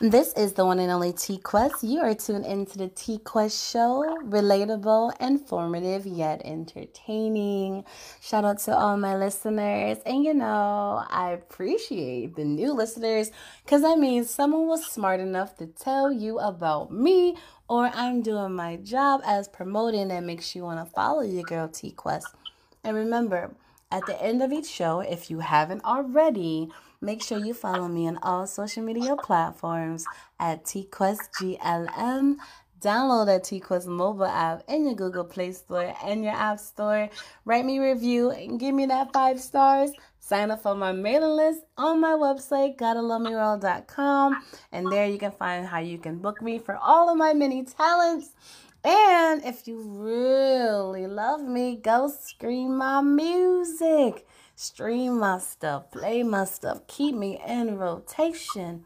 This is the one and only T Quest. You are tuned into the T Quest show. Relatable, informative, yet entertaining. Shout out to all my listeners. And you know, I appreciate the new listeners because that means someone was smart enough to tell you about me or I'm doing my job as promoting that makes you want to follow your girl T Quest. And remember, at the end of each show, if you haven't already, make sure you follow me on all social media platforms at TQuestGLM. Download that TQuest mobile app in your Google Play Store and your App Store. Write me review and give me that five stars. Sign up for my mailing list on my website, gottalovemeworld.com. And there you can find how you can book me for all of my many talents. And if you really love me, go stream my music. Stream my stuff, play my stuff, keep me in rotation.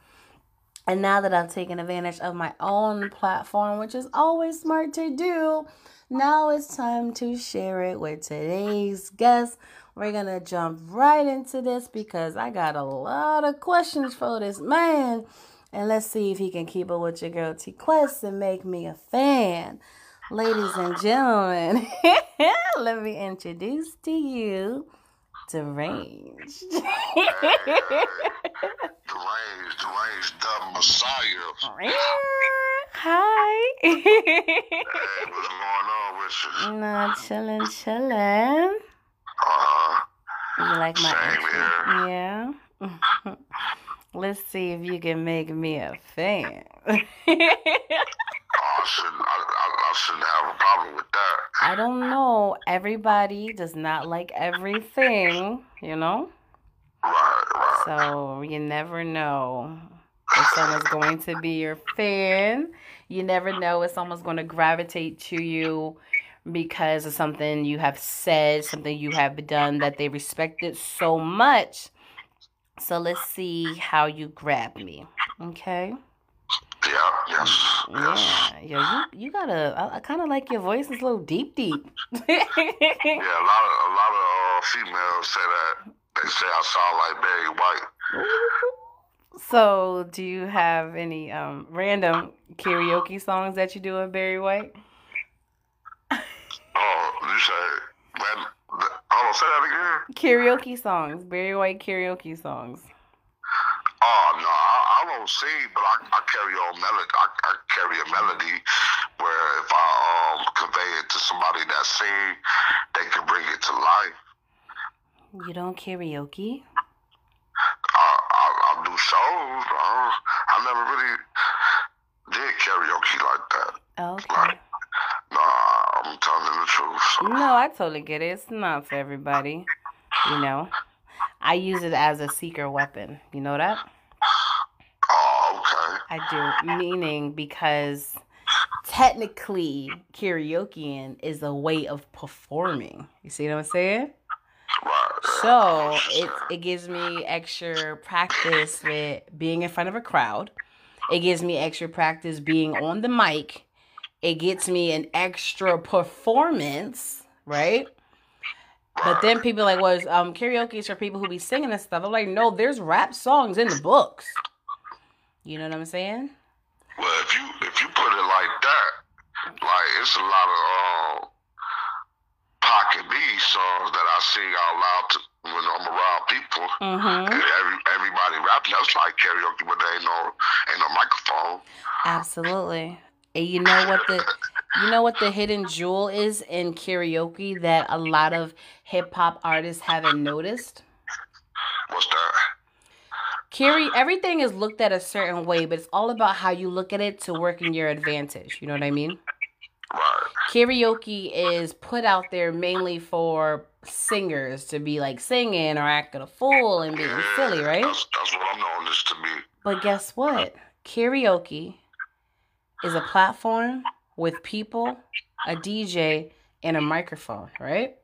And now that I've taken advantage of my own platform, which is always smart to do, now it's time to share it with today's guest. We're going to jump right into this because I got a lot of questions for this man. And let's see if he can keep up with your girl T Quest and make me a fan. Ladies and gentlemen, let me introduce to you Deranged. Deranged, deranged, the Messiah. Hi. hey, what's going on with you? Nah, chillin', chillin'. Uh, You like my Same intro? Yeah. Let's see if you can make me a fan. oh, I shouldn't, I, I, I shouldn't have a problem with that. I don't know. Everybody does not like everything, you know? Right, right. So you never know if someone's going to be your fan. You never know if someone's going to gravitate to you because of something you have said, something you have done that they respected so much. So let's see how you grab me. Okay? Yeah, yes, yes. Yeah. Yo, you, you gotta, I, I kind of like your voice. It's a little deep, deep. Yeah, a lot of a lot of uh, females say that. They say I sound like Barry White. So, do you have any um random karaoke songs that you do with Barry White? Oh, you say, th- hold on, say that again. Karaoke songs, Barry White karaoke songs. Oh no, I, I don't sing, but I, I carry on melody. I, I carry a melody where if I um convey it to somebody that sing, they can bring it to life. You don't karaoke? I, I, I do shows. I, I never really did karaoke like that. Okay. Nah, I'm telling the truth. So, No, I totally get it. It's not for everybody. You know, I use it as a secret weapon. You know that? oh, okay. I do. Meaning because technically karaokeing is a way of performing. You see what I'm saying? So it it gives me extra practice with being in front of a crowd. It gives me extra practice being on the mic. It gets me an extra performance, right? But then people are like, well, um, karaoke is for people who be singing and stuff. I'm like, no, there's rap songs in the books. You know what I'm saying? Well, if you if you put it like that, like it's a lot of uh, pocket B songs that I sing out loud to, when I'm around people. Mm-hmm. And every, everybody rapping, that's like karaoke, but they ain't no microphone. Absolutely. And you know what the you know what the hidden jewel is in karaoke that a lot of hip hop artists haven't noticed? What's that? Karaoke, everything is looked at a certain way, but it's all about how you look at it to work in your advantage. You know what I mean? Right. Karaoke is put out there mainly for singers to be like singing or acting a fool and being silly, right? That's, that's what I'm knowing this to be. But guess what? Karaoke is a platform with people, a DJ, and a microphone, right?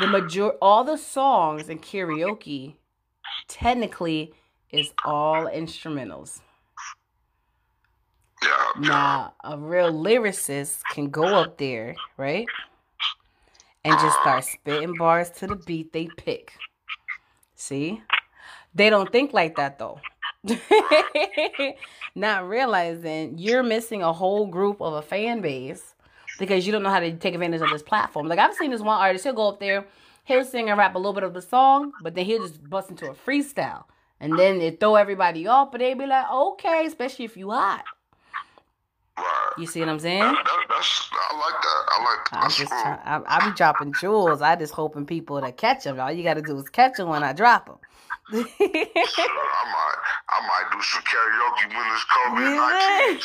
The major all the songs in karaoke technically is all instrumentals. Yeah. Now, a real lyricist can go up there, right? And just start spitting bars to the beat they pick. See? They don't think like that though. Not realizing you're missing a whole group of a fan base because you don't know how to take advantage of this platform. Like I've seen this one artist, he'll go up there, he'll sing and rap a little bit of the song, but then he'll just bust into a freestyle. And then it throw everybody off, but they be like, okay, especially if you hot. Right. You see what I'm saying? That, that, that's, I like that. I like that. I'm just cool. trying, I, I be dropping jewels. I just hoping people to catch them. All you got to do is catch them when I drop them. Shit, I might, I might do some karaoke when this COVID nineteen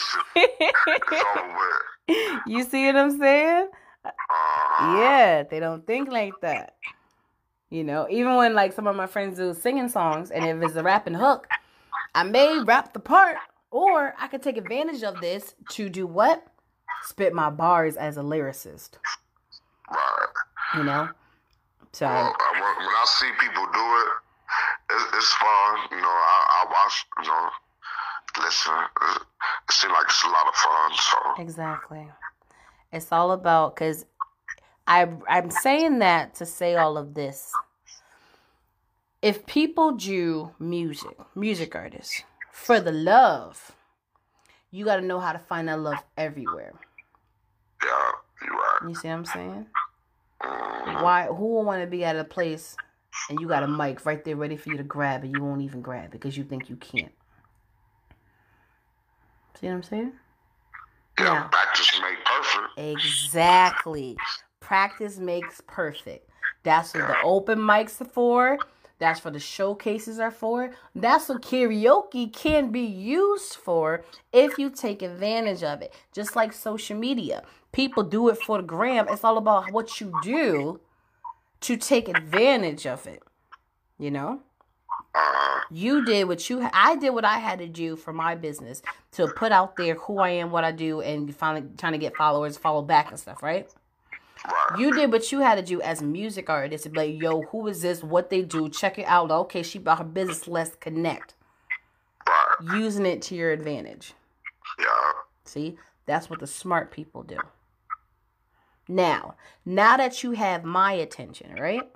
you see what I'm saying? Uh, Yeah, they don't think like that. You know, even when like some of my friends do singing songs, and if it's a rapping hook, I may rap the part, or I could take advantage of this to do what? Spit my bars as a lyricist. right. You know, so Well, when I see people do it it's fun. You know, I, I watch. You know, listen. It, it seems like it's a lot of fun. So Exactly. It's all about because I I'm saying that to say all of this. If people do music, music artists for the love, you got to know how to find that love everywhere. yeah, you're right. You see what I'm saying? Mm-hmm. Why? Who will want to be at a place and you got a mic right there ready for you to grab and you won't even grab it because you think you can't? See what I'm saying? Yeah, Yeah. practice make perfect. Exactly. Practice makes perfect. That's what the open mics are for. That's what the showcases are for. That's what karaoke can be used for if you take advantage of it. Just like social media. People do it for the gram. It's all about what you do to take advantage of it. You know? You did what you I did what I had to do for my business to put out there who I am, what I do, and finally trying to get followers, follow back and stuff, right? You did what you had to do as a music artist to be like, yo, who is this? What they do? Check it out. Okay, she bought her business. Let's connect. Using it to your advantage. Yeah. See, that's what the smart people do. Now, now that you have my attention, right?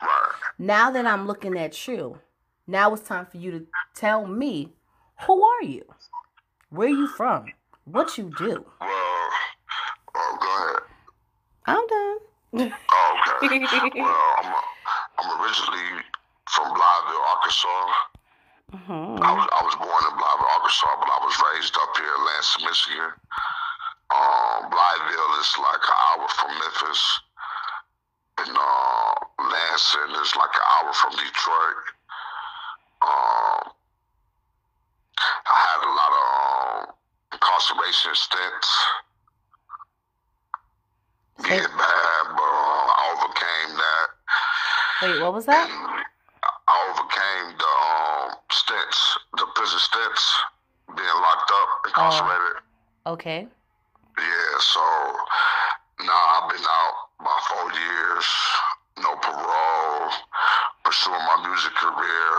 Right. Now that I'm looking at you, now it's time for you to tell me who are you? Where you from? What you do? Well, oh, go ahead. I'm done. Oh, okay. well, I'm, I'm originally from Blytheville, Arkansas. Mhm. I was I was born in Blytheville, Arkansas, but I was raised up here in Lansing, Michigan. Um, Blytheville is like an hour from Memphis, and uh, Lansing is like an hour from Detroit. Um, I had a lot of um, incarceration stints. Getting bad, but uh, I overcame that. Wait, what was that? I overcame the um, stints, the prison stints, being locked up, incarcerated. Okay. Yeah, so now I've been out about four years, no parole, pursuing my music career.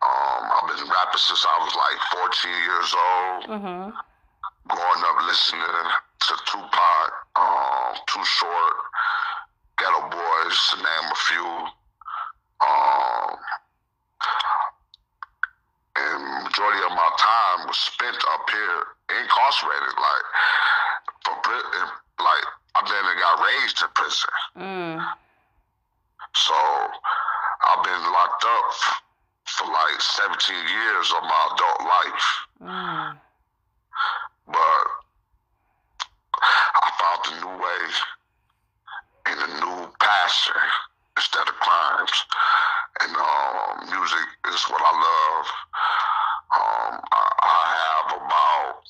Um, I've been rapping since I was like 14 years old, Mm-hmm. growing up listening to Tupac, um, Too Short, Geto Boys, to name a few. Um, and majority of my time was spent up here incarcerated. Like, for pri- like I then got raised in prison, Mm. so I've been locked up for like 17 years of my adult life. Mm. But I found a new way and a new passion instead of crimes. And um, music is what I love. Um, I, I have about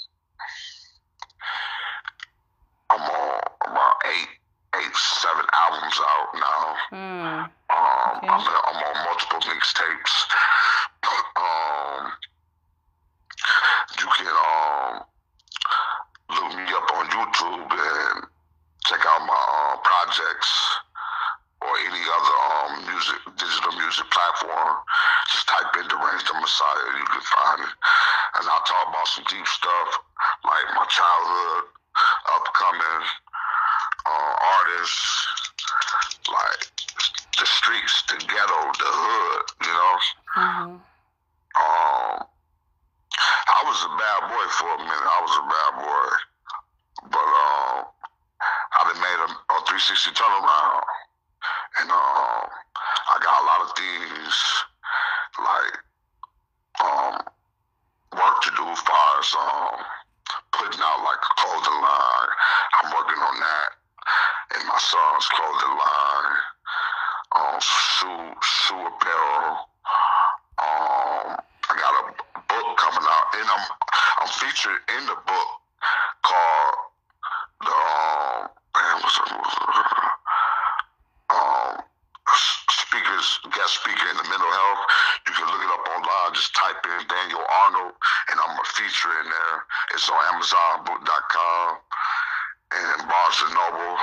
I'm on about eight, eight, seven albums out now. Mm. Um, okay. I'm, I'm, on multiple mixtapes. Um, you can um look me up on YouTube and check out my uh, projects or any other um music digital music platform. Just type in Deranged the Messiah, you can find it. And I'll talk about some deep stuff like my childhood upcoming uh, artists, like the streets, the ghetto, the hood, you know. Mm-hmm. Um, I was a bad boy for a minute. I was a bad boy, but um, I done made a, a 360 turnaround, and um, I got a lot of things like um work to do as far as um putting out like a clothing line. I'm working on that. And my son's clothing line, um, shoe, shoe apparel. Um, I got a book coming out, and I'm I'm featured in the book called the um, man, um, speakers guest speaker in the mental health. You can look it up online. Just type in Daniel Arnold, and I'm a feature in there. It's on AmazonBook.com and Barnes and Noble.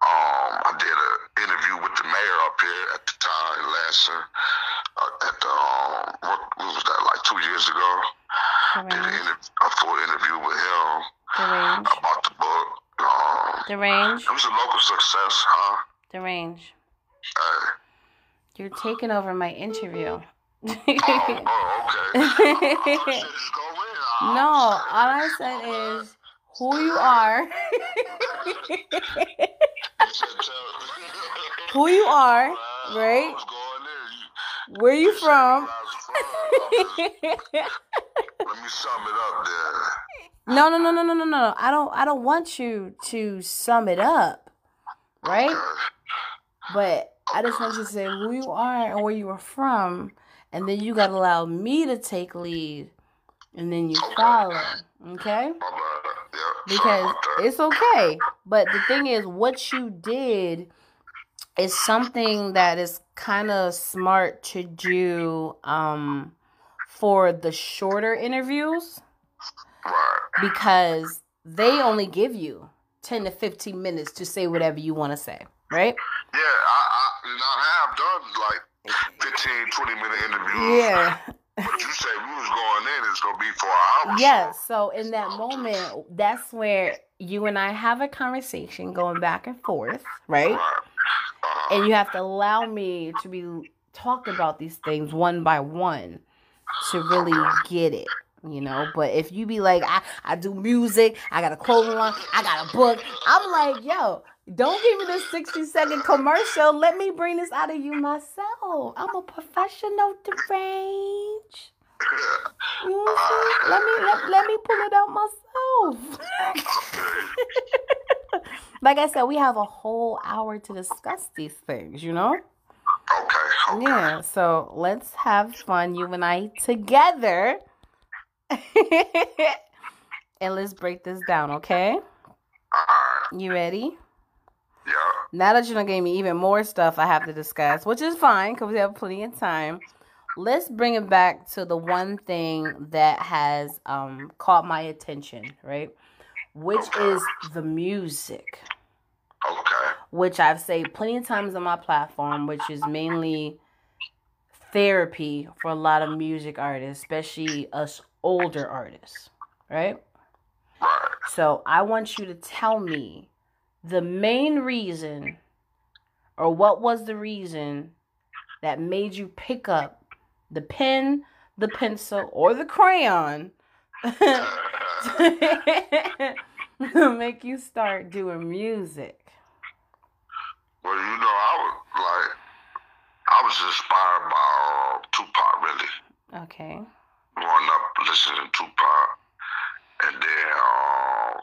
Um, I did an interview with the mayor up here at the time in Lansing. Uh, at the um, what, what, was that like two years ago? Did an a full interview with him the about the book. Um, the range. It was a local success, huh? The range. Hey. You're taking over my interview. oh, oh, okay. no, oh, all I said is who you are. who you are, right? Where you from? Let me sum it up there. No, no, no, no, no, no, no. I don't I don't want you to sum it up. Right? But I just want you to say who you are and where you are from, and then you gotta allow me to take lead, and then you follow. Okay? Because it's okay. But the thing is, what you did is something that is kind of smart to do um, for the shorter interviews because they only give you 10 to 15 minutes to say whatever you want to say, right? Yeah, I, I, I have done like 15, 20 minute interviews. Yeah. But you say we was going in, it's gonna be for hours. Yes. So in that moment, that's where you and I have a conversation going back and forth, right? Uh-huh. And you have to allow me to be talk about these things one by one to really get it you know but if you be like i i do music i got a clothing line i got a book i'm like yo don't give me this 60 second commercial. Let me bring this out of you myself. I'm a professional range. You know let me let, let me pull it out myself. like I said, we have a whole hour to discuss these things, you know? Okay. okay. Yeah, so let's have fun, you and I together. and let's break this down, okay? You ready? Yeah. Now that you done gave me even more stuff I have to discuss, which is fine because we have plenty of time. Let's bring it back to the one thing that has um, caught my attention, right? Which okay. is the music. Okay. Which I've said plenty of times on my platform, which is mainly therapy for a lot of music artists, especially us older artists, right? So I want you to tell me the main reason or what was the reason that made you pick up the pen, the pencil, or the crayon to make you start doing music? Well, you know, I was like, I was inspired by uh, Tupac, really. Okay. Growing up listening to Tupac, and then um,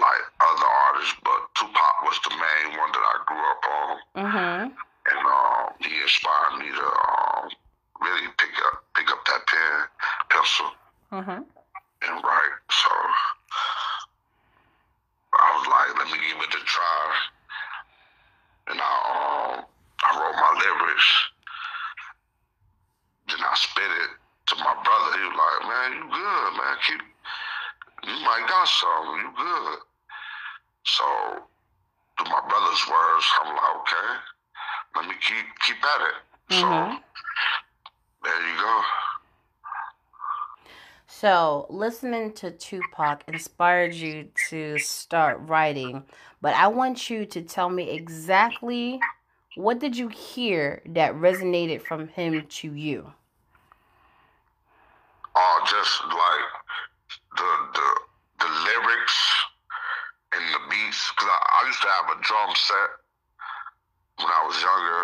like other artists, but Tupac was the main one that I grew up on, Mm-hmm. and um, he inspired me to um, really pick up pick up that pen, pencil, Mm-hmm. and write. So I was like, let me give it a try, and I um, I wrote my lyrics. Then I spit it to my brother. He was like, man, you good, man. Keep, something. You good. So, to my brother's words, I'm like, okay, let me keep keep at it. Mhm. So, there you go. So, listening to Tupac inspired you to start writing, but I want you to tell me exactly what did you hear that resonated from him to you? Oh, just like the the the lyrics and the beats. Cause I, I used to have a drum set when I was younger,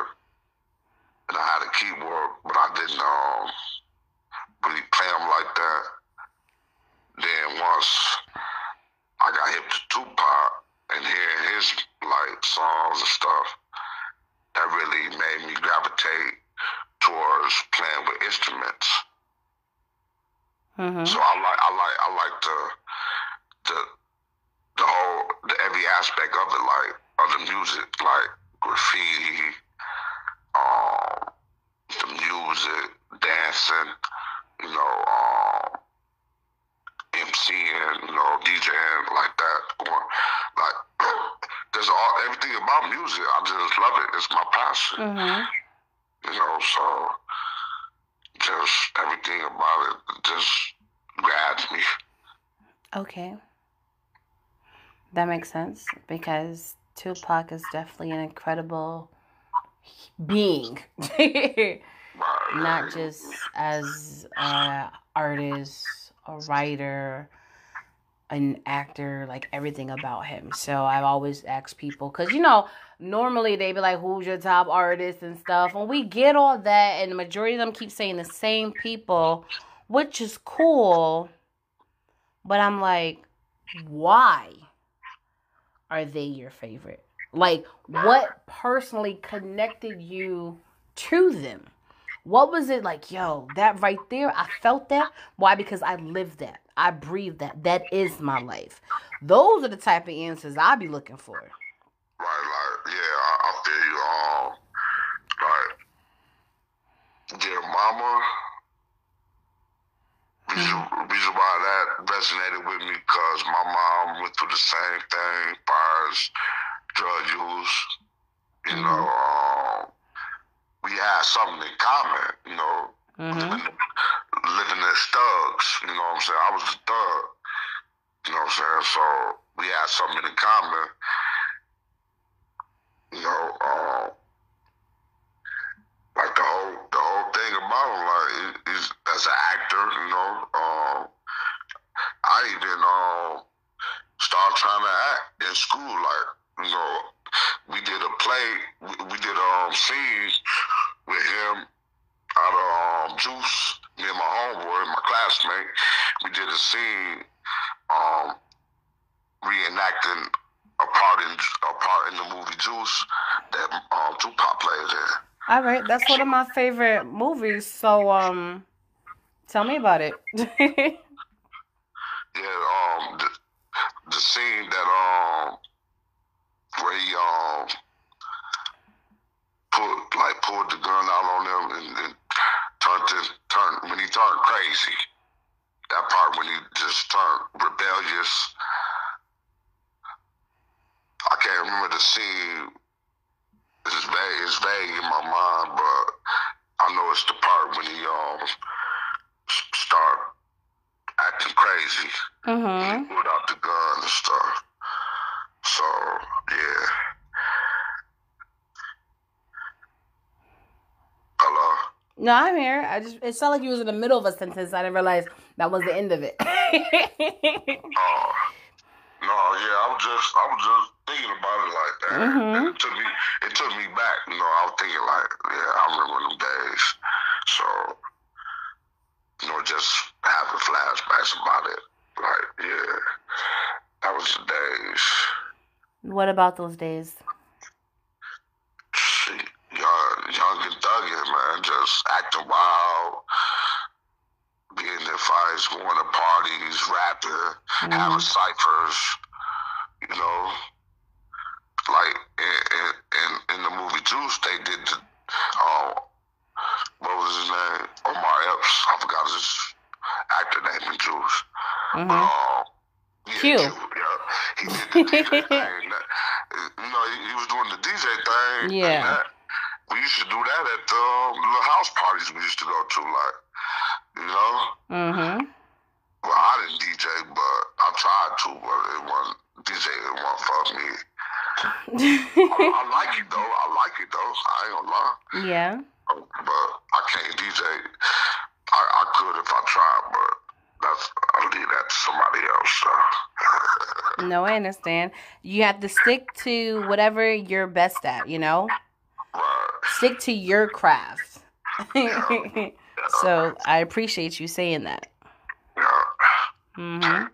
and I had a keyboard, but I didn't um really play them like that. Then once I got hip to Tupac and hearing his like songs and stuff, that really made me gravitate towards playing with instruments. Mm-hmm. So I like I like I like the the the whole the every aspect of it, like of the music, like graffiti, um, the music, dancing, you know, um, MCing, you know, DJing like that. Or, like there's all everything about music. I just love it. My passion. Mm-hmm. You know, so just everything about it just grabs me. Okay. That makes sense because Tupac is definitely an incredible being. Not just as an artist, a writer, an actor, like everything about him. So I've always asked people, because you know, normally they be like, who's your top artist and stuff. And we get all that, and the majority of them keep saying the same people, which is cool. But I'm like, why are they your favorite? Like, what personally connected you to them? What was it like, yo, that right there? I felt that. Why? Because I lived that. I breathe that. That is my life. Those are the type of answers I be looking for. Right, like, yeah, I, I feel you. Um, like, dear mama, reason, reason why that resonated with me because my mom went through the same thing as drug use. You know, um, we had something in common. You know, Mm-hmm. living, as thugs. You know what I'm saying? I was a thug. You know what I'm saying? So we had something in common. You know, um, like the whole the whole thing about him, like he- he's as an actor, you know, um, I even um started trying to act in school, like you know, we did a play, we, we did um, scene with him out of um, Juice, me and my homeboy, my classmate. We did a scene um, reenacting a part in a part in the movie Juice that um, Tupac plays in. All right, that's one of my favorite movies. So, um, tell me about it. Yeah, um, the, the scene that um where he um put like pulled the gun out on them and, and turned to turn when he turned crazy. That part when he just turned rebellious. I can't remember the scene. It's vague. It's vague in my mind, but I know it's the part when he um start acting crazy. mm-hmm. He pulled out the gun and stuff. So yeah. No, I'm here. I just it sounded like you was in the middle of a sentence. I didn't realize that was the end of it. Oh. No, yeah, I was just I was just thinking about it like that. Mhm. And it took me it took me back, you know, I was thinking like, yeah, I remember them days. So you know, that's about it. Like, yeah, that was the days. What about those days? Shit, young, and thugging, man, just acting wild, being in fights, going to parties, rapping, having ciphers, you know. Like in, in, in, the movie Juice, they did the, uh, what was his name? Omar Epps. I forgot his actor name in Juice. hmm Uh, yeah, Q. yeah. He did the DJ thing. You know, he, he was doing the DJ thing. Yeah. We used to do that at the little house parties we used to go to, like, you know. Mm-hmm. Well, I didn't DJ, but I tried to, but it wasn't DJ. It wasn't for me. I, I like it though. I like it though. I ain't gonna lie. yeah. But I can't DJ. I, I could if I tried, but that's I'll leave that to somebody else. So. No, I understand. You have to stick to whatever you're best at, you know? Right. Stick to your craft. so I appreciate you saying that. Yeah. hmm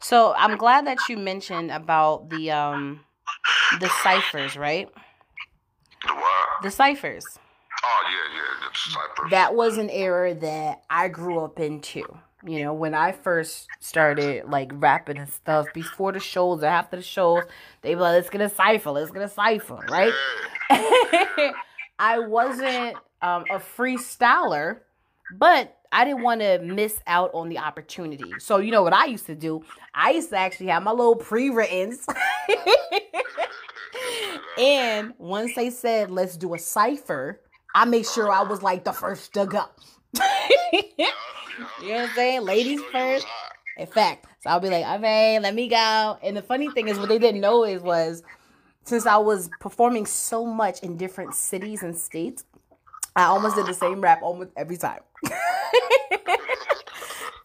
So I'm glad that you mentioned about the um the ciphers, right? The what? The ciphers. Oh yeah, yeah. It's ciphers. That was an era that I grew up into. You know, when I first started like rapping and stuff before the shows after the shows, they be like, let's get a cipher, let's get a cipher, right? I wasn't um, a freestyler, but I didn't want to miss out on the opportunity. So, you know what I used to do? I used to actually have my little pre writtens. and once they said, let's do a cipher, I made sure I was like the first to go. you know what I'm saying? Ladies first. In fact, so I'll be like, okay, let me go. And the funny thing is, what they didn't know is was since I was performing so much in different cities and states, I almost did the same rap almost every time.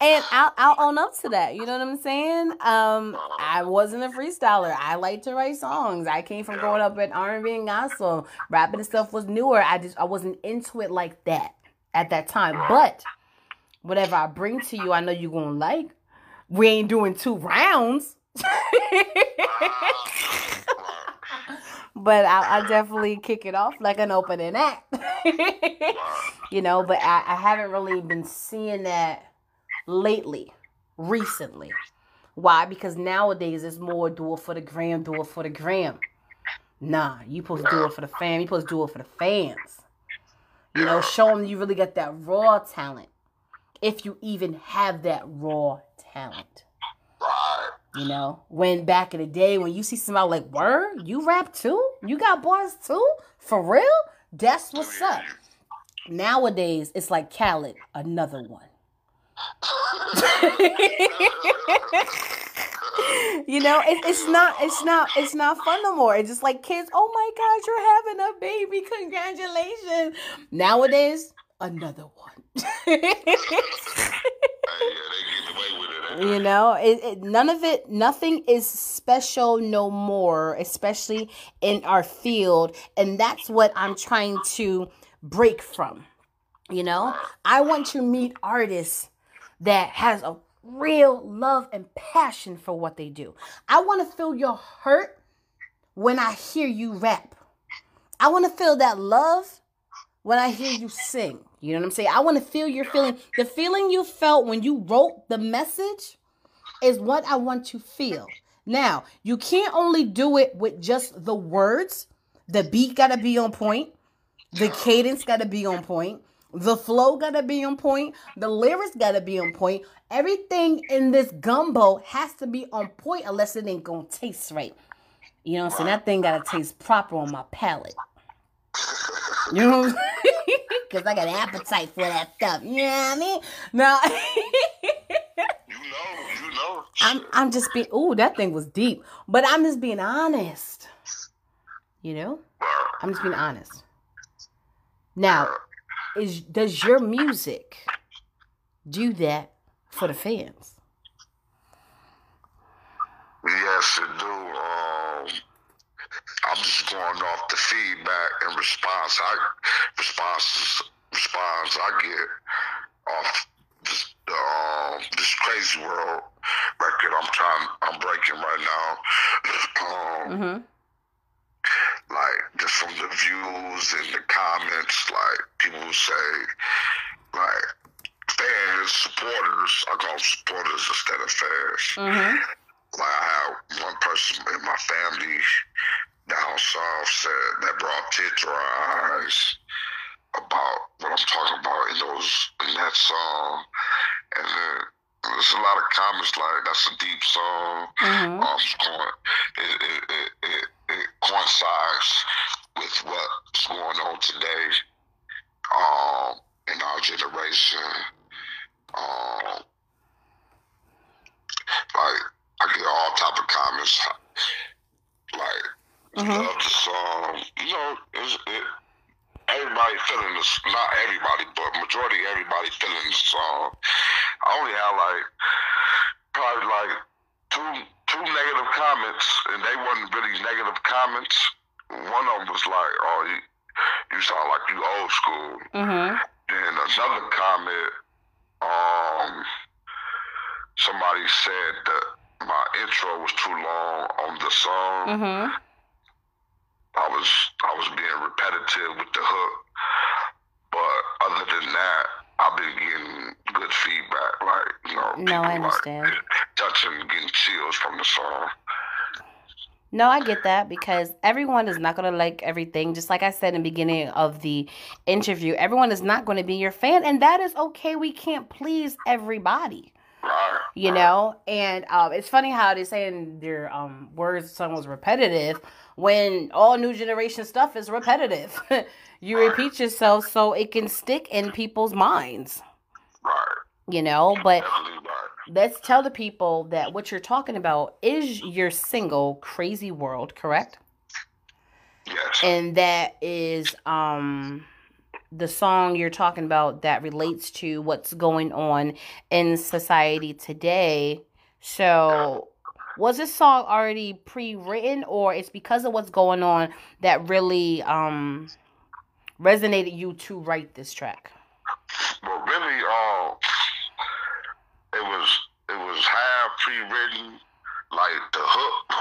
and I'll, I'll own up to that. You know what I'm saying? Um, I wasn't a freestyler. I like to write songs. I came from growing up in R&B and gospel. Rapping and stuff was newer. I just I wasn't into it like that at that time. But whatever I bring to you, I know you're gonna like. We ain't doing two rounds. but I, I definitely kick it off like an opening act. you know, but I, I haven't really been seeing that lately, recently. Why? Because nowadays it's more do it for the gram, do it for the gram. Nah, you supposed to do it for the fam. You supposed to do it for the fans. You know, show them you really got that raw talent. If you even have that raw talent. You know, when back in the day, when you see somebody like, word, you rap too? You got bars too? For real? That's oh, what's up. Nowadays, it's like Khaled, another one. you know, it, it's not, it's not, it's not fun no more. It's just like kids. Oh my gosh, you're having a baby! Congratulations. Nowadays, another one. You know it, it, none of it nothing is special no more especially in our field and that's what i'm trying to break from you know i want to meet artists that has a real love and passion for what they do i want to feel your hurt when i hear you rap i want to feel that love when I hear you sing. You know what I'm saying? I want to feel your feeling. The feeling you felt when you wrote the message is what I want to feel. Now, you can't only do it with just the words. The beat got to be on point. The cadence got to be on point. The flow got to be on point. The lyrics got to be on point. Everything in this gumbo has to be on point unless it ain't to taste right. You know what I'm saying? That thing got to taste proper on my palate. You know, because I got an appetite for that stuff. You know what I mean? Now, You know, you know. I'm I'm just being. Ooh, that thing was deep. But I'm just being honest. You know, I'm just being honest. Now, is does your music do that for the fans? Yes, it do. Um, I'm just going off the feedback and response. I responses response I get off this um this crazy Crazy World record I'm trying I'm breaking right now. um, Mm-hmm. Like just from the views and the comments, like people say like fans, supporters, I call them supporters instead of fans. Mm-hmm. Like I had one person in my family down south said that brought tears to our eyes about what I'm talking about in those in that song. And then there's a lot of comments like that's a deep song. Mm-hmm. Um, it, it, it, it, it coincides with what's going on today um, in our generation. Um, like I get all type of comments like Mhm. love the song. You know, it's, it, everybody feeling this. Not everybody, but majority everybody feeling the song. I only had like probably like two two negative comments, and they wasn't really negative comments. One of them was like, "Oh, you, you sound like you old school." Mm-hmm. And another comment, um, somebody said that my intro was too long on the song. Mm-hmm. I was I was being repetitive with the hook, but other than that, I've been getting good feedback. Like you know, No, I understand. Like, touching, getting chills from the song. No, I get that because everyone is not going to like everything. Just like I said in the beginning of the interview, everyone is not going to be your fan, and that is okay. We can't please everybody, you know. And um, it's funny how they say in their um, words, song was repetitive when all new generation stuff is repetitive. you repeat yourself so it can stick in people's minds, Right. you know. But let's tell the people that what you're talking about is your single "Crazy World," correct? Yes. and that is um the song you're talking about that relates to what's going on in society today so was this song already pre-written or it's because of what's going on that really um resonated you to write this track Well, really, uh, it was it was half pre-written, like the hook.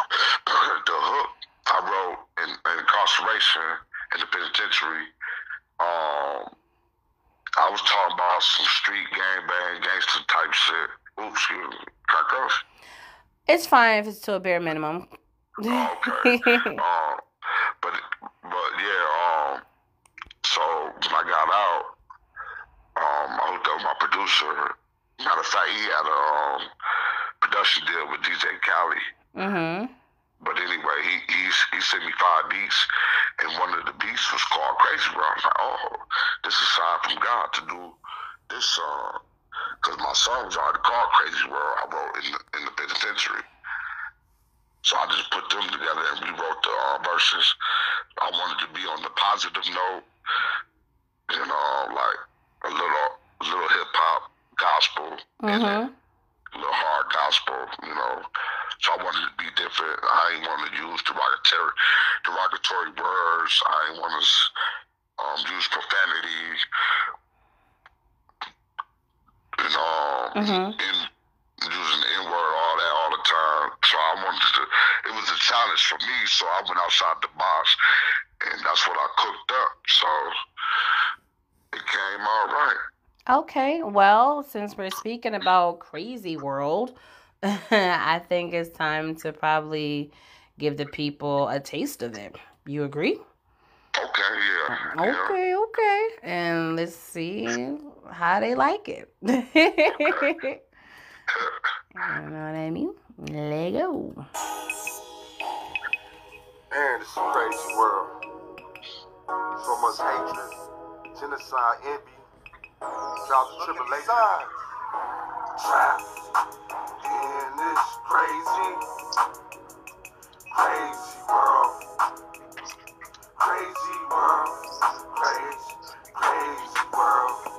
the hook I wrote in, in incarceration in the penitentiary. Um, I was talking about some street gangbang gangster type shit. Oops, excuse me. Curse? It's fine if it's to a bare minimum Okay. um, but but yeah, um, so when I got out, um, I hooked up with my producer. Matter of fact, he had a um, production deal with DJ Khaled. mhm But anyway, he he he sent me five beats, and one of the beats was called Crazy World. I was like, oh, this is a sign from God to do this song, because my song was already called Crazy World. I wrote in the, in the penitentiary. So I just put them together and rewrote the uh, verses. I wanted to be on the positive note, you know, like a little little hip hop gospel, and then mhm a little hard gospel, you know. So I wanted to be different. I ain't want to use derogatory, derogatory words. I ain't want to um, use profanity. You know, Mhm. in, using the N word, all that, all the time. So I wanted to. It was a challenge for me. So I went outside the box, and that's what I cooked up. So it came out right. Okay, well, since we're speaking about Crazy World, I think it's time to probably give the people a taste of it. You agree? Okay, yeah. yeah. Okay, okay. And let's see how they like it. you know what I mean? Let go. Man, this is a crazy world. So much hatred, genocide, envy, trials and tribulations. Trapped in this crazy, crazy world. Crazy world, crazy, crazy world.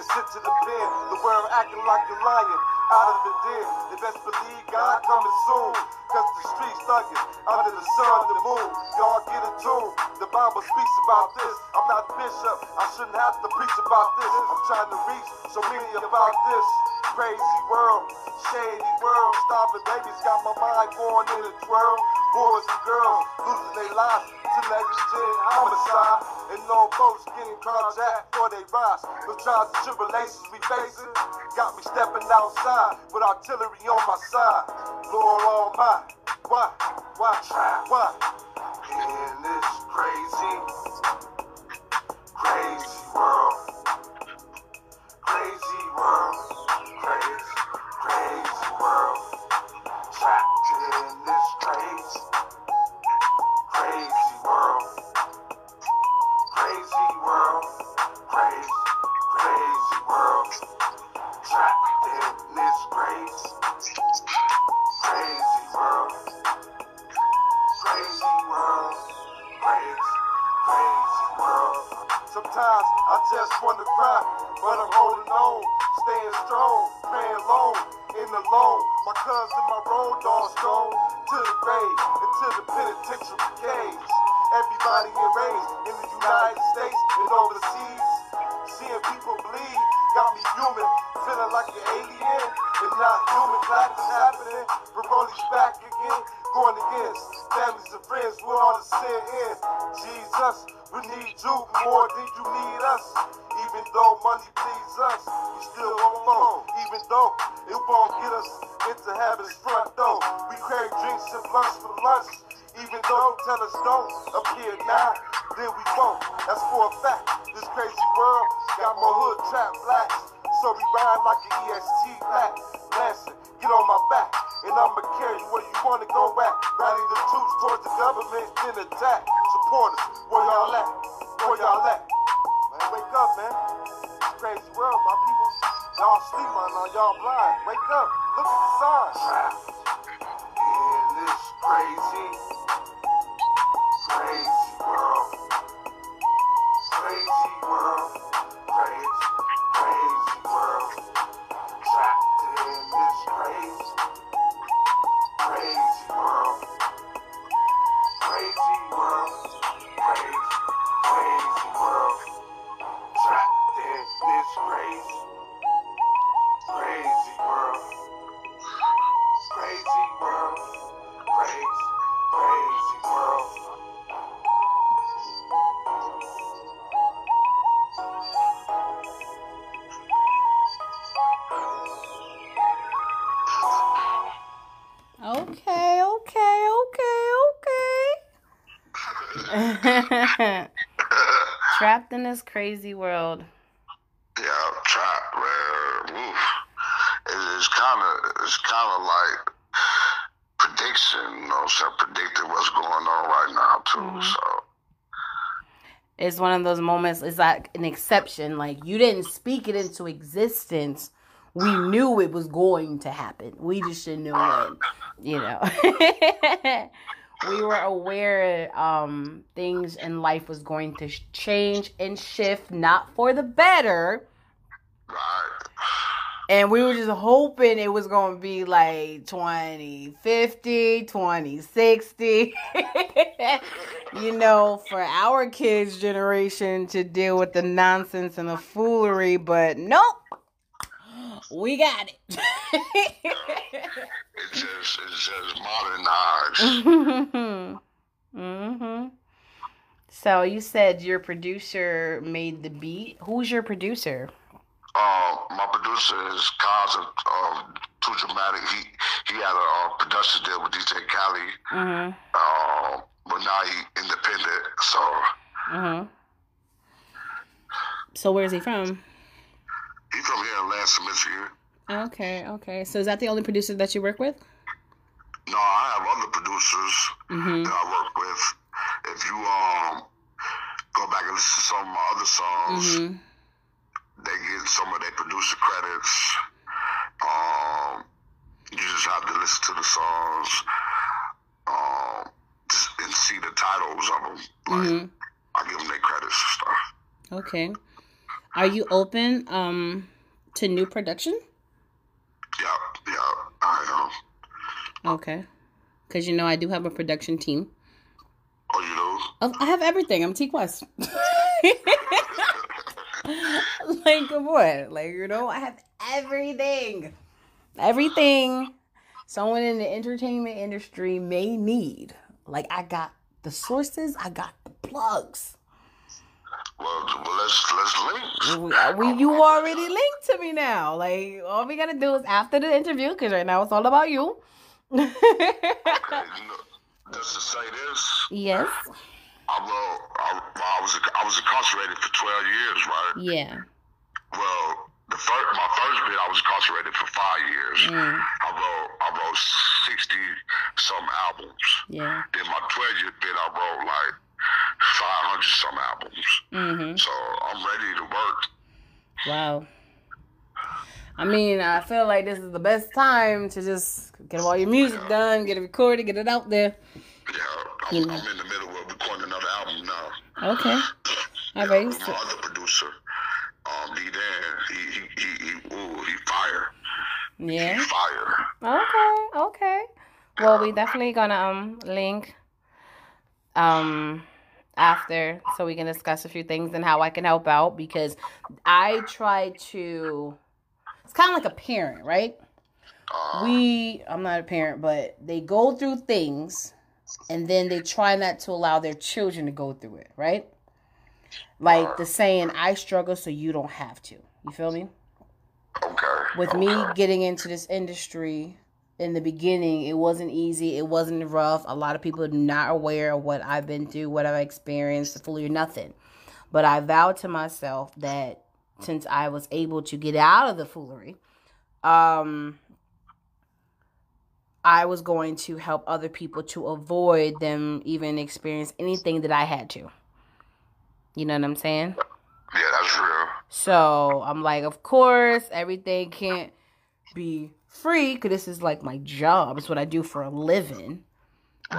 Sent to the pen. The world acting like a lion out of the den. They best believe God coming soon. Cause the streets thugging under the sun, and the moon. Y'all get in tune. The Bible speaks about this. I'm not bishop. I shouldn't have to preach about this. I'm trying to reach so many about this. Crazy world, shady world. Starving babies got my mind going in a twirl. Boys and girls losing their lives to negligent homicide. And no folks getting carjacked for they rise. The trials and tribulations we facing got me stepping outside with artillery on my side. Lord Almighty, why, why, why? This crazy, crazy hood trap blacks. So we ride like an EST black. Blessing, get on my back. And I'ma carry you where you wanna go at. Rally the troops towards the government, then attack. Supporters, where y'all at? Where y'all at? Man, wake up, man. This crazy world, my people. Y'all sleep, man. Now y'all blind. Wake up. Look at the signs. In this crazy crazy world. Yeah, trap, man. Woof. It's kind of, it's kind of like prediction, you know, what predicting what's going on right now too. Mm-hmm. So It's one of those moments, it's like an exception. Like you didn't speak it into existence. We knew it was going to happen. We just didn't know when, you know. we were aware um, things in life was going to change and shift, not for the better. And we were just hoping it was going to be like 2050, 2060. you know, for our kids' generation to deal with the nonsense and the foolery. But nope, we got it. it's just, it's just modernized. hmm So you said your producer made the beat. Who's your producer? Uh, my producer is Cos of Too Dramatic. He he had a uh, production deal with DJ Khaled. hmm Um, but now he independent. So hmm So where's he from? He from here in Lansing, Michigan. Okay, okay. So is that the only producer that you work with? No, I have other producers Mm-hmm. that I work with. If you um go back and listen to some of my other songs, Mm-hmm. they get some of their producer credits. Um, you just have to listen to the songs um, and see the titles of them. Like, Mm-hmm. I give them their credits and stuff. Okay. Are you open um to new production? Yeah, yeah, I am. Okay. Cause you know I do have a production team. Oh, you know? I have everything. I'm T Quest. like come on, like you know, I have everything, everything someone in the entertainment industry may need. Like I got the sources, I got the plugs. Well, well let's let's link. We, we you already linked to me now. Like all we gotta do is after the interview, because right now it's all about you. Okay, you know, just to say this, yes. I, well, I, I was I was incarcerated for twelve years, right? Yeah. Well, the first my first bit, I was incarcerated for five years. Mm. I wrote I wrote sixty some albums. Yeah. Then my twelve year bit, I wrote like five hundred some albums. Mm-hmm. So I'm ready to work. Wow. I mean, I feel like this is the best time to just get all your music done, get it recorded, get it out there. Yeah, I'm, You know. I'm in the middle of recording another album now. Okay. All right. With my other producer, um, D Dan, he he he, he ooh, he fire, Yeah. he fire. Okay. Okay. Well, we definitely gonna um link um after so we can discuss a few things and how I can help out because I try to. It's kind of like a parent, right? Uh-huh. we i'm not a parent but they go through things and then they try not to allow their children to go through it right like the saying i struggle so you don't have to you feel me Okay. with me getting into this industry in the beginning it wasn't easy it wasn't rough a lot of people are not aware of what i've been through what i've experienced fully or nothing but i vowed to myself that since i was able to get out of the foolery um I was going to help other people to avoid them even experience anything that I had to. You know what I'm saying? Yeah, that's real. So I'm like, of course, everything can't be free because this is like my job. It's what I do for a living.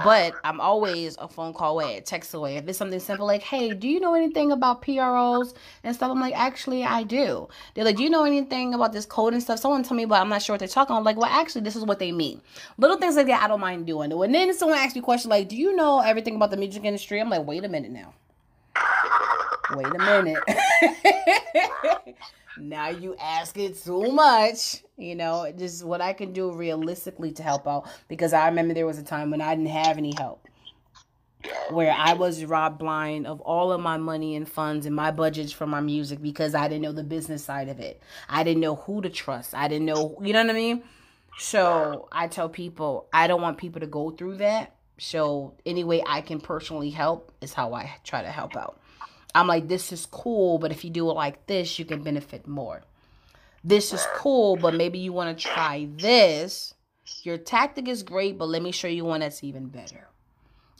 But I'm always a phone call away, a text away. If it's something simple like, hey, do you know anything about PROs and stuff? I'm like, actually, I do. They're like, do you know anything about this code and stuff? Someone tell me, but I'm not sure what they're talking. I'm like, well, actually, this is what they mean. Little things like that, I don't mind doing. And then someone asks me a question like, do you know everything about the music industry? I'm like, wait a minute now. Wait a minute. now you ask it too much. You know, just what I can do realistically to help out. Because I remember there was a time when I didn't have any help. Where I was robbed blind of all of my money and funds and my budgets for my music because I didn't know the business side of it. I didn't know who to trust. I didn't know, you know what I mean? So I tell people, I don't want people to go through that. So any way I can personally help is how I try to help out. I'm like, this is cool, but if you do it like this, you can benefit more. This is cool, but maybe you want to try this. Your tactic is great, but let me show you one that's even better.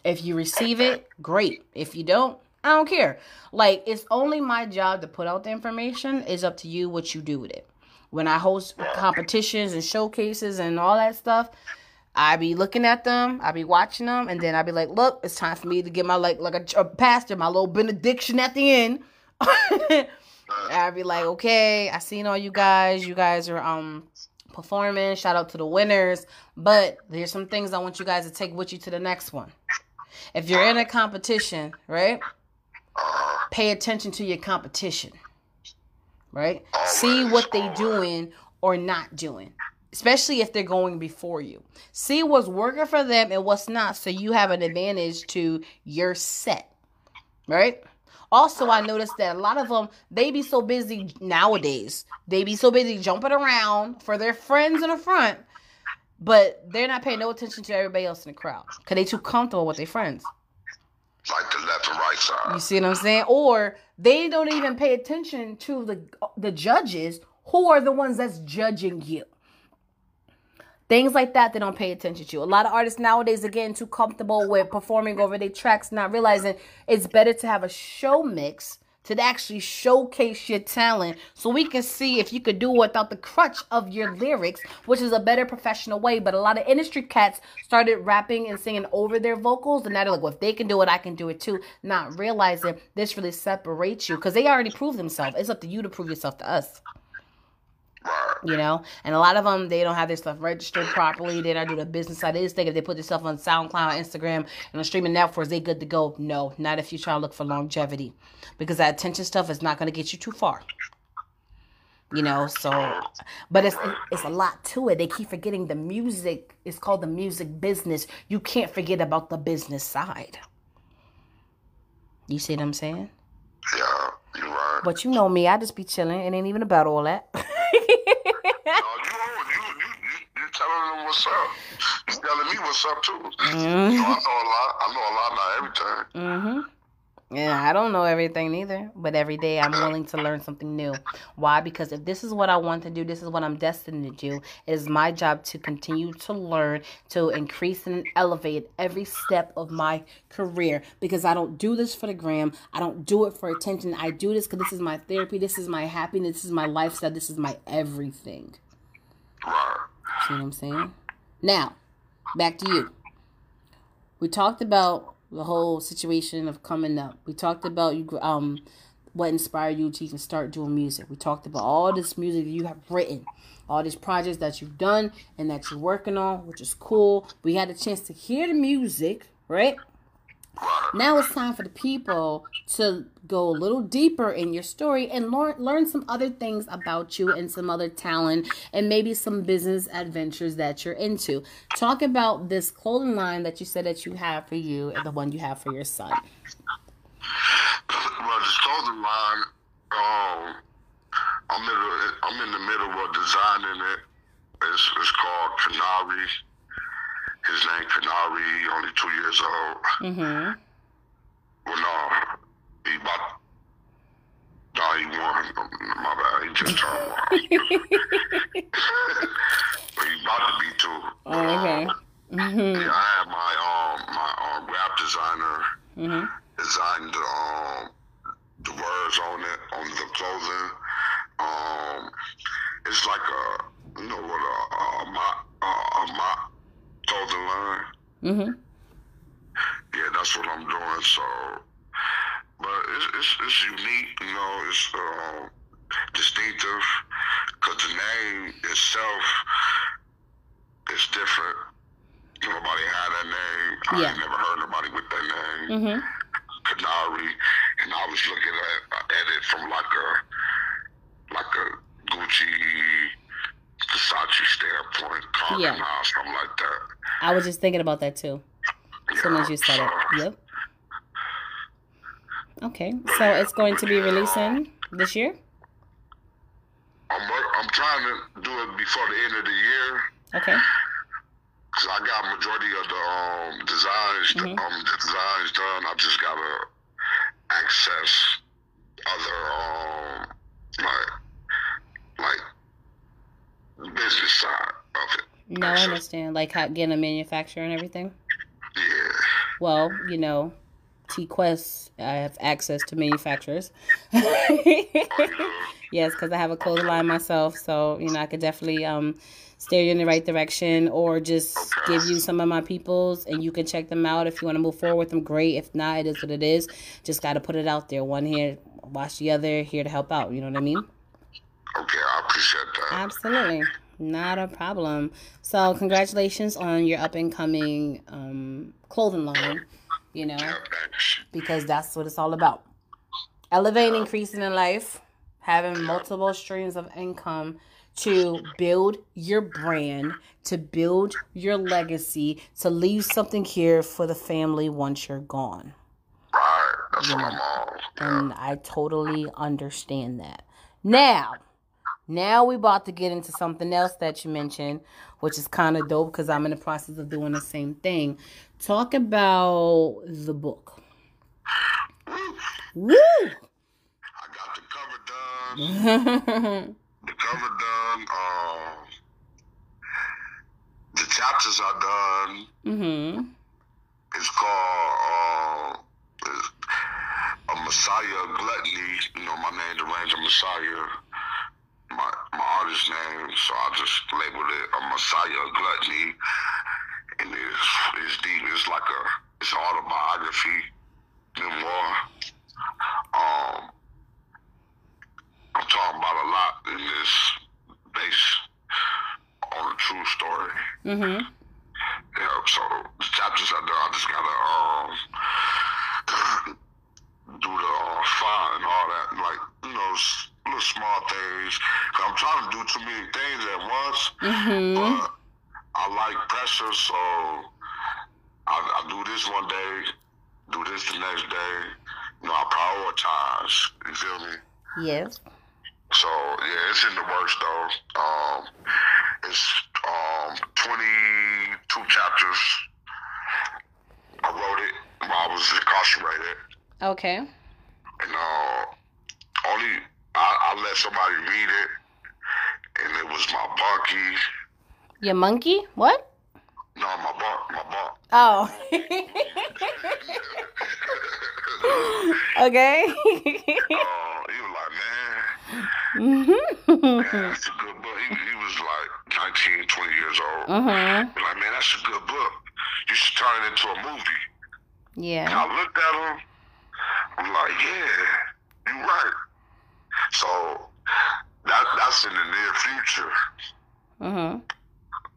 If you receive it, great. If you don't, I don't care. Like, it's only my job to put out the information. It's up to you what you do with it. When I host competitions and showcases and all that stuff, I be looking at them, I be watching them, and then I be like, look, it's time for me to get my like like a, a pastor, my little benediction at the end. I be like, okay, I seen all you guys. You guys are um performing. Shout out to the winners. But there's some things I want you guys to take with you to the next one. If you're in a competition, right? Pay attention to your competition. Right? See what they doing or not doing. Especially if they're going before you. See what's working for them and what's not so you have an advantage to your set. Right? Also, I noticed that a lot of them they be so busy nowadays. They be so busy jumping around for their friends in the front, but they're not paying no attention to everybody else in the crowd because they too comfortable with their friends. Like the left and right side. You see what I'm saying? Or they don't even pay attention to the the judges who are the ones that's judging you. Things like that they don't pay attention to. A lot of artists nowadays are getting too comfortable with performing over their tracks, not realizing it's better to have a show mix to actually showcase your talent so we can see if you could do it without the crutch of your lyrics, which is a better professional way. But a lot of industry cats started rapping and singing over their vocals, and now they're like, well, if they can do it, I can do it too. Not realizing this really separates you because they already proved themselves. It's up to you to prove yourself to us you know? And a lot of them they don't have their stuff registered properly. They don't do the business side they just think if they put their stuff on soundcloud instagram and on streaming networks they good to go. No not if you're trying to look for longevity. Because that attention stuff is not going to get you too far. You know so but it's it's a lot to it. They keep forgetting the music. It's called the music business. You can't forget about the business side. You see what i'm saying? Yeah, you're right. but you know me i just be chilling. It ain't even about all that you, you, you, you, you telling them what's up. You telling me what's up too. Mm-hmm. I know a lot. I know a lot, not everything. Yeah, I don't know everything either, but every day I'm willing to learn something new. Why? Because if this is what I want to do, this is what I'm destined to do. It is my job to continue to learn, to increase and elevate every step of my career. Because I don't do this for the gram. I don't do it for attention. I do this because this is my therapy. This is my happiness. This is my lifestyle. This is my everything. See what I'm saying? Now, back to you. We talked about the whole situation of coming up. We talked about you um what inspired you to even start doing music. We talked about all this music you have written, all these projects that you've done and that you're working on, which is cool. We had a chance to hear the music, right? Now it's time for the people to go a little deeper in your story and learn learn some other things about you and some other talent and maybe some business adventures that you're into. Talk about this clothing line that you said that you have for you and the one you have for your son. Well, this clothing line, um, I'm in the, I'm in the middle of designing it. It's, it's called Canary. His name Canary. Only two years old. Mm-hmm. Well, no, he about. No, he won. My bad. He just turned one. but he about to be two. Oh, okay. Mm-hmm. Yeah, I have my um my um rap designer Mm-hmm. designed um the words on it on the clothing. Um, it's like a you know what a a mock a, a mock clothing line. Mm-hmm. Yeah, that's what I'm doing. So, but it's it's, it's unique. You know, it's um, distinctive because the name itself is different. Nobody had that name. I Yeah. ain't never heard nobody with that name. Mm-hmm. Canary, and I was looking at, at it from like a like a Gucci, Versace standpoint, Carmen Yeah. yeah. something like that. I was just thinking about that too. As soon as you said it. Yep. Okay. So it's going to be releasing this year? I'm I'm trying to do it before the end of the year. Okay. Cause I got majority of the um, designs, Mhm. um, the designs done. I just gotta access other um, like like business side of it. No, I understand. Like how getting a manufacturer and everything. Yeah. Well, you know, T Quest, I have access to manufacturers. yes, because I have a clothing line myself, so you know I could definitely um steer you in the right direction, or just give you some of my peoples, and you can check them out if you want to move forward with them. Great. If not, it is what it is. Just got to put it out there. One here, watch the other. Here to help out. You know what I mean? Okay, I appreciate that. Absolutely. Not a problem. So, congratulations on your up and coming um, clothing line, you know, Yeah, because that's what it's all about. Elevating, increasing in life, having multiple streams of income to build your brand, to build your legacy, to leave something here for the family once you're gone. Right, that's what I'm on. And I totally understand that. Now, now we about to get into something else that you mentioned, which is kind of dope because I'm in the process of doing the same thing. Talk about the book. Woo! I got the cover done. The cover done. Um, the chapters are done. mhm. It's called uh, it's a Messiah Gluttony. You know, my name, Derange Da Messiah. My my artist name, so I just labeled it a Messiah Gluttony, and it's it's deep. It's like a it's an autobiography memoir. Um, I'm talking about a lot in this based on a true story. Mm-hmm. Yeah, so the chapters I do, I just gotta um do the uh, font and all that, like you know, little small things. i I'm trying to do too many things at once, Mm-hmm. but I like pressure, so I, I do this one day, do this the next day. You know, I prioritize. You feel me? Yes. So yeah, it's in the works though. Um, it's um 22 chapters. I wrote it while I was incarcerated, Okay. and uh, only I, I let somebody read it, and it was my bunkie. Your monkey? What? No, my bunk, my bunk. Oh. okay. Uh, he was like, man, man, that's a good book. He, he was like 19, 20 years old. uh-huh. He like, man, that's a good book. You should turn it into a movie. And Yeah. I looked at him. I'm like, yeah, you're right. So that that's in the near future. Uh-huh.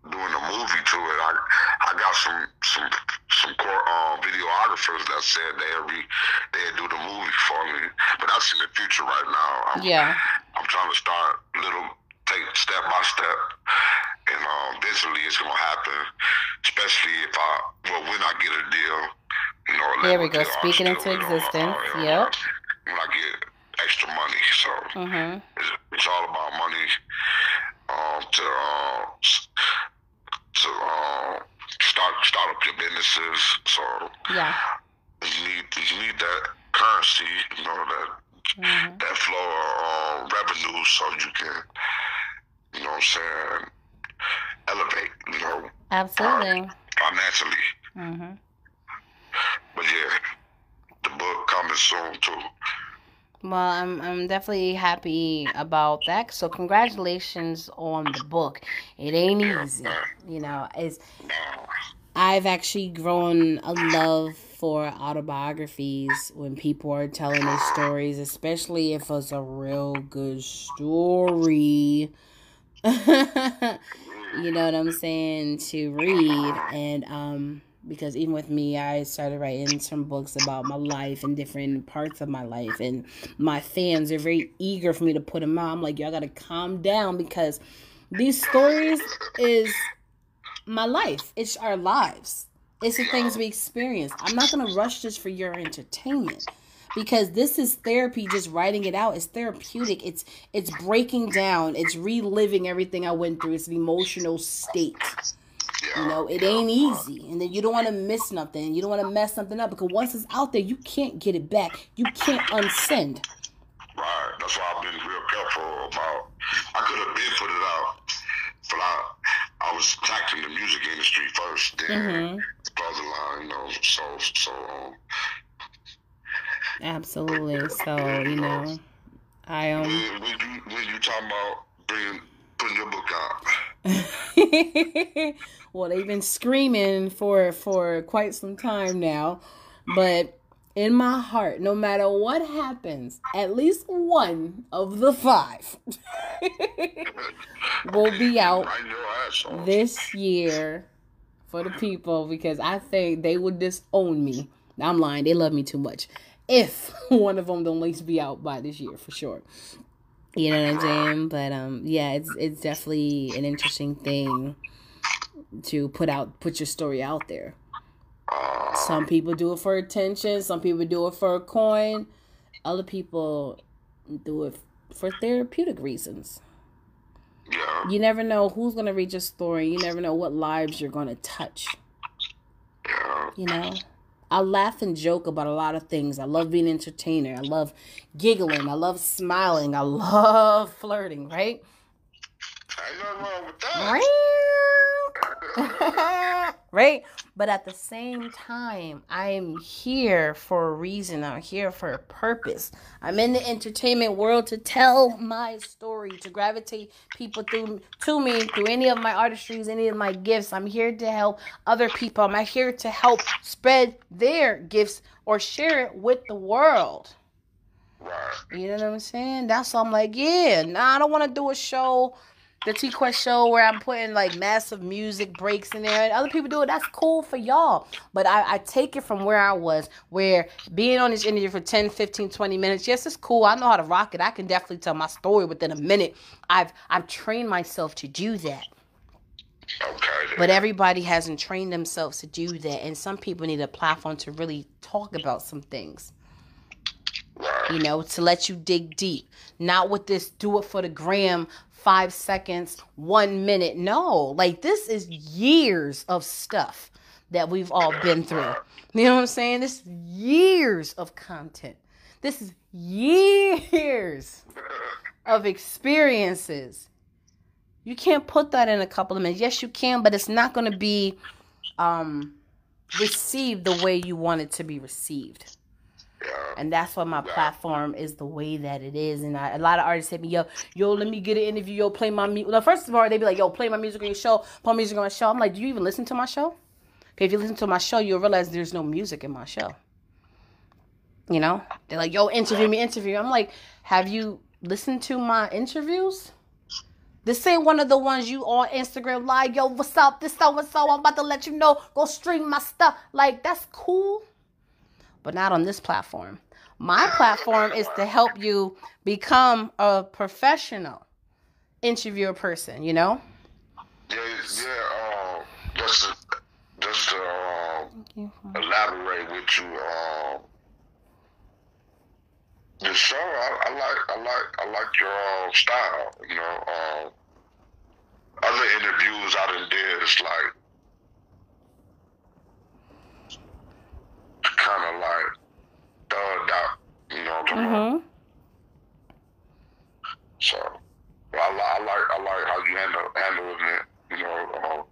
Doing a movie to it. I I got some some some core um, videographers that said they'll be they'll do the movie for me. But that's in the future right now. I'm, Yeah. I'm trying to start little take step by step. And um, eventually it's gonna happen. Especially if I well when I get a deal. You know, There we go, speaking into know, existence, uh, yep. When I get extra money, so Uh-huh. it's, it's all about money. Um, to uh, to uh, start start up your businesses. So Yeah. you need you need that currency, you know that Mhm. that flow of uh, revenue, so you can, you know, what I'm saying, elevate, you know, Absolutely. financially. Mm-hmm. But yeah, the book coming soon too. Well, I'm I'm definitely happy about that. So congratulations on the book. It ain't easy, you know. It's I've actually grown a love for autobiographies when people are telling their stories, especially if it's a real good story. you know what I'm saying? To read and um because even with me I started writing some books about my life and different parts of my life and my fans are very eager for me to put them out. I'm like, y'all gotta calm down because these stories is my life. It's our lives. It's the things we experience. I'm not gonna rush this for your entertainment because this is therapy. Just writing it out it's therapeutic. It's it's breaking down. It's reliving everything I went through. It's an emotional state. You know, it ain't easy, and then you don't want to miss nothing. You don't want to mess something up because once it's out there, you can't get it back. You can't unsend. Right. That's why I've been real careful about. I could have been put it out, but I I was attacking the music industry first, then Mhm. the line, you know. So so um, Absolutely. So you know, I um. when, when you when you talking about bringing putting your book out, well, they've been screaming for for quite some time now, but in my heart, no matter what happens, at least one of the five will be out write your ass off. this year for the people because I think they would disown me. I'm lying; they love me too much. If one of them don't at least be out by this year for sure. You know what I'm saying? But um, yeah, it's it's definitely an interesting thing to put out, put your story out there. Some people do it for attention. Some people do it for a coin. Other people do it for therapeutic reasons. Yeah. You never know who's gonna read your story. You never know what lives you're gonna touch. Yeah. You know, I laugh and joke about a lot of things. I love being an entertainer. I love giggling. I love smiling. I love flirting. Right? Ain't nothing wrong with that. right? But at the same time, I'm here for a reason. I'm here for a purpose. I'm in the entertainment world to tell my story, to gravitate people through to me through any of my artistries, any of my gifts. I'm here to help other people. I'm here to help spread their gifts or share it with the world. You know what I'm saying? That's why I'm like, yeah, nah, I don't want to do a show, the T Quest show, where I'm putting like massive music breaks in there. And other people do it. That's cool for y'all. But I, I take it from where I was, where being on this interview for 10, 15, 20 minutes, yes, it's cool. I know how to rock it. I can definitely tell my story within a minute. I've I've trained myself to do that. Okay. But everybody hasn't trained themselves to do that. And some people need a platform to really talk about some things. right. you know, to let you dig deep. Not with this do it for the gram, five seconds, one minute. No, like this is years of stuff that we've all been through. You know what I'm saying? This is years of content. This is years of experiences. You can't put that in a couple of minutes. Yes, you can, but it's not going to be um, received the way you want it to be received Yeah. and that's why my platform is the way that it is. And I, a lot of artists hit me, yo, yo, let me get an interview, yo, play my music. Well, first of all, they be like, yo, play my music on your show, play my music on my show. I'm like, do you even listen to my show? 'Cause if you listen to my show, you'll realize there's no music in my show. You know, they're like, yo, interview me, interview. I'm like, have you listened to my interviews? This ain't one of the ones you on Instagram like, yo, what's up? This so and so. I'm about to let you know. Go stream my stuff. Like, that's cool but not on this platform. My platform is to help you become a professional interviewer person, you know? Yeah, yeah. Um, just to, just to um, elaborate with you. Um, the show, I, I like, I like, I like your uh, style. You know, other interviews I done did, it's like kind of like thugged out. You know what I'm talking about? Mm-hmm. So, I, li- I like I like how you handle handling it. You know, um,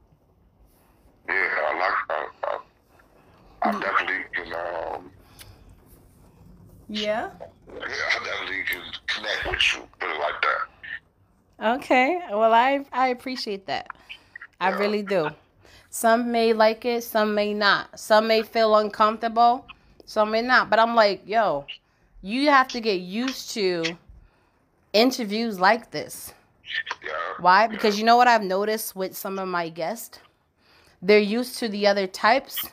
yeah, I like I, I, I definitely can. Um, Yeah. yeah, I definitely can connect with you. Put it like that. Okay. Well, I I appreciate that. I really do. Some may like it, some may not. Some may feel uncomfortable, some may not. But I'm like, yo, you have to get used to interviews like this. Yeah. Why? Because you know what I've noticed with some of my guests? They're used to the other types,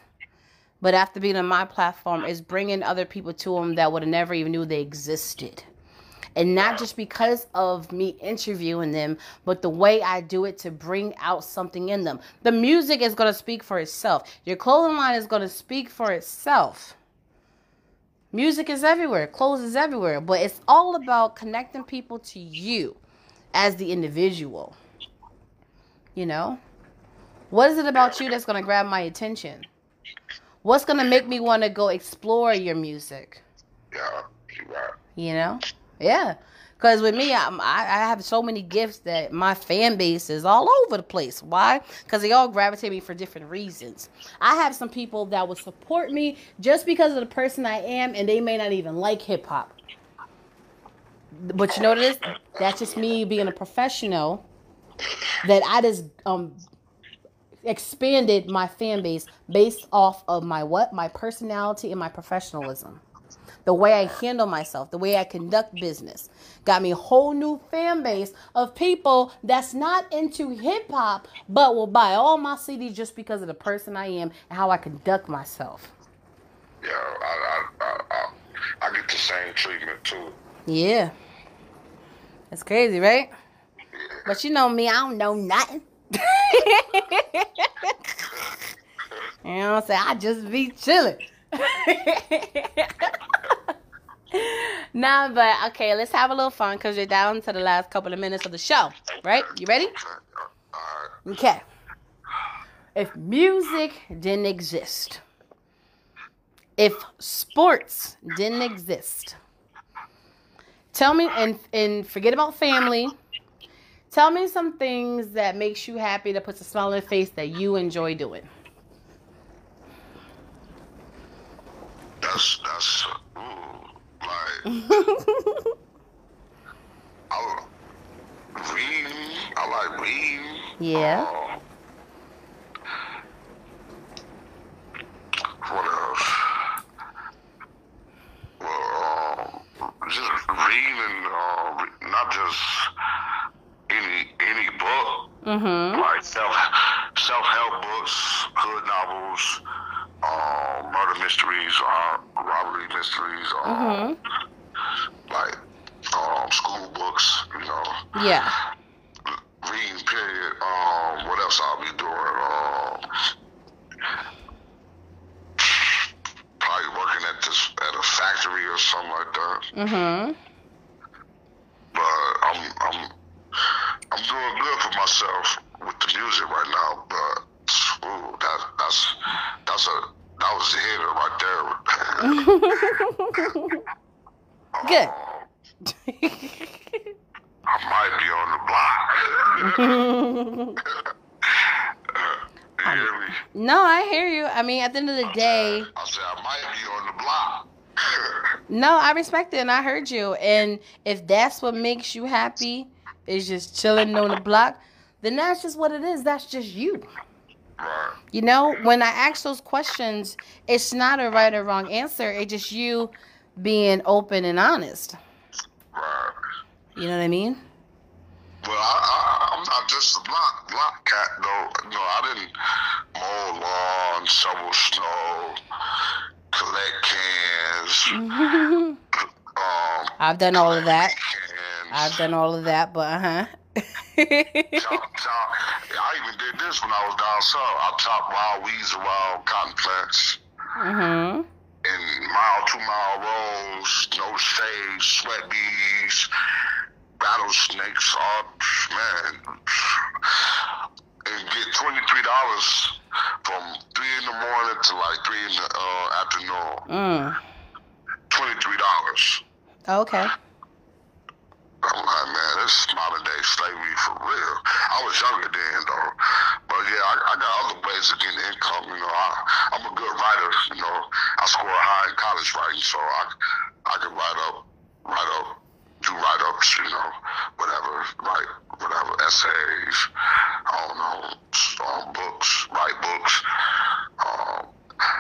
but after being on my platform, is bringing other people to them that would have never even knew they existed. And not just because of me interviewing them, but the way I do it to bring out something in them. The music is going to speak for itself. Your clothing line is going to speak for itself. Music is everywhere, clothes is everywhere, but it's all about connecting people to you as the individual. You know? What is it about you that's going to grab my attention? What's going to make me want to go explore your music? Yeah. You right. You know? Yeah. Because with me, I'm, I, I have so many gifts that my fan base is all over the place. Why? Because they all gravitate me for different reasons. I have some people that will support me just because of the person I am, and they may not even like hip hop. But you know what it is? That's just me being a professional that I just um expanded my fan base based off of my what? My personality and my professionalism. The way I handle myself, the way I conduct business. Got me a whole new fan base of people that's not into hip hop but will buy all my CDs just because of the person I am and how I conduct myself. Yeah. I I, I, I, I get the same treatment too. Yeah. That's crazy, right? But you know me, I don't know nothing. you know what I'm saying? I just be chilling. nah, but okay, let's have a little fun because you're down to the last couple of minutes of the show, right? You ready? Okay. If music didn't exist, if sports didn't exist, tell me and and forget about family. Tell me some things that makes you happy that puts a smile on your face that you enjoy doing. That's that's ooh, like I reading. I like reading. Yeah. Uh, what else? Well, um, just reading, uh, re- not just any any book, Mm-hmm. like self self help books, hood novels, um, murder mysteries, uh, robbery mysteries, um, like um, school books, you know Yeah. reading period. Um, what else I'll be doing? Um, probably working at this at a factory or something like that. Mm-hmm. But I'm I'm I'm doing good for myself with the music right now. But ooh, that that's that's a that was a hitter right there. Good. I might be on the block. you hear me? no, I hear you. I mean, at the end of the day, I said I might be on the block. no, I respect it and I heard you. And if that's what makes you happy, is just chilling on the block, then that's just what it is. That's just you. You know, when I ask those questions, it's not a right or wrong answer. It's just you being open and honest. Right. You know what I mean? Well, I, I, just a block block cat though. No, I didn't mow lawn, shovel snow, collect cans. Um, I've done all of that. cans. I've done all of that, but uh huh. Chop, chop. I even did this when I was down south. I chopped wild weeds around cotton plants. mhm. in mile, two mile rows, no shade, sweat bees, rattlesnakes, all man, and get twenty from three in the morning to like three in the uh, afternoon. Mm. Twenty three dollars. Okay. I'm like, man, this is modern day slavery for real. I was younger then though, but yeah, I, I got other ways of getting income. You know, I, I'm a good writer. You know, I scored high in college writing, so I I can write up, write up, do write ups. You know, whatever, write whatever essays. I don't know, um, books, write books. Um,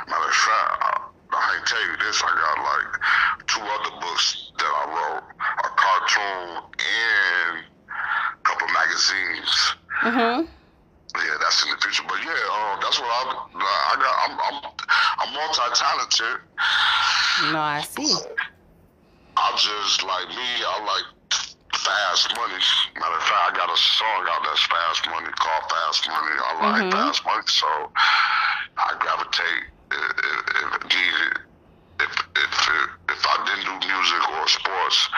matter of fact, I, I can tell you this. I got like two other books that I wrote, a cartoon and a couple magazines. Mhm. Yeah, that's in the future. But yeah, um, that's what I, I got. I'm, I'm, I'm multi-talented. No, I see. I just like me. I like fast money. Matter of fact, I got a song out that's fast money called Fast Money. I like Mhm. fast money, so I gravitate if, if, if needed. If if if I didn't do music or sports,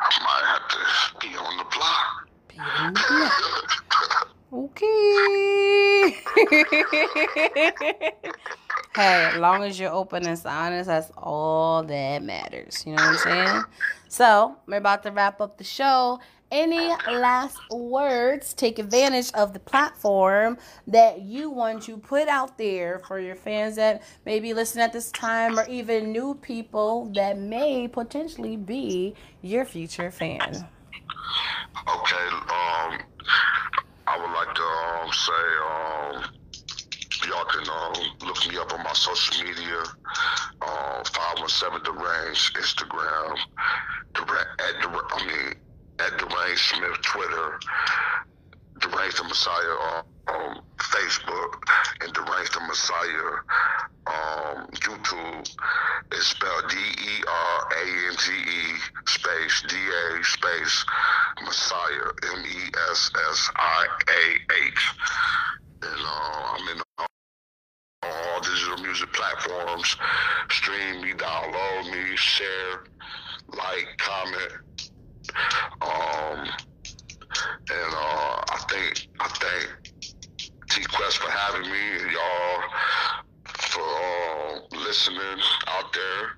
I might have to be on the block. Okay. hey, as long as you're open and honest, that's all that matters. You know what I'm saying? So, we're about to wrap up the show. Any last words? Take advantage of the platform that you want to put out there for your fans that maybe listen at this time, or even new people that may potentially be your future fan. Okay, um, I would like to um, say um, y'all can um, look me up on my social media, uh, 517 The Range, Instagram, Dura- at I mean, at The Range Smith, Twitter, Derange Da Messiah on um, Facebook, and Derange Da Messiah um, YouTube. It's spelled D E R A N G E space D A space Messiah M E S S I A H. platforms. Stream me, download me, share, like, comment. Um, and uh, I think I thank T Quest for having me and y'all for uh, listening out there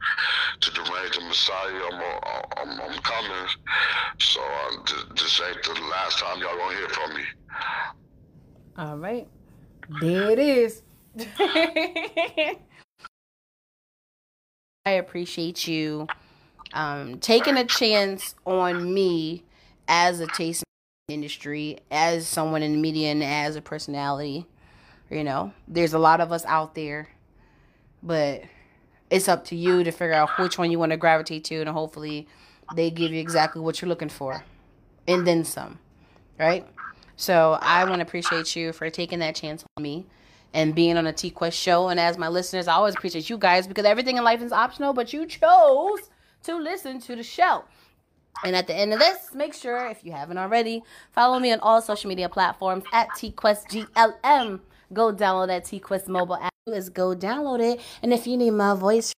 to the range of Messiah. I'm, uh, I'm, I'm coming. So uh, this, this ain't the last time y'all gonna hear from me. All right. There it is. I appreciate you um, taking a chance on me as a taste industry, as someone in the media, and as a personality. You know, there's a lot of us out there, but it's up to you to figure out which one you want to gravitate to, and hopefully they give you exactly what you're looking for, and then some, right? So I want to appreciate you for taking that chance on me and being on a T Quest show. And as my listeners, I always appreciate you guys because everything in life is optional, but you chose to listen to the show. And at the end of this, make sure, if you haven't already, follow me on all social media platforms at TQuestGLM. Go download that TQuest mobile app. Is go download it. And if you need my voice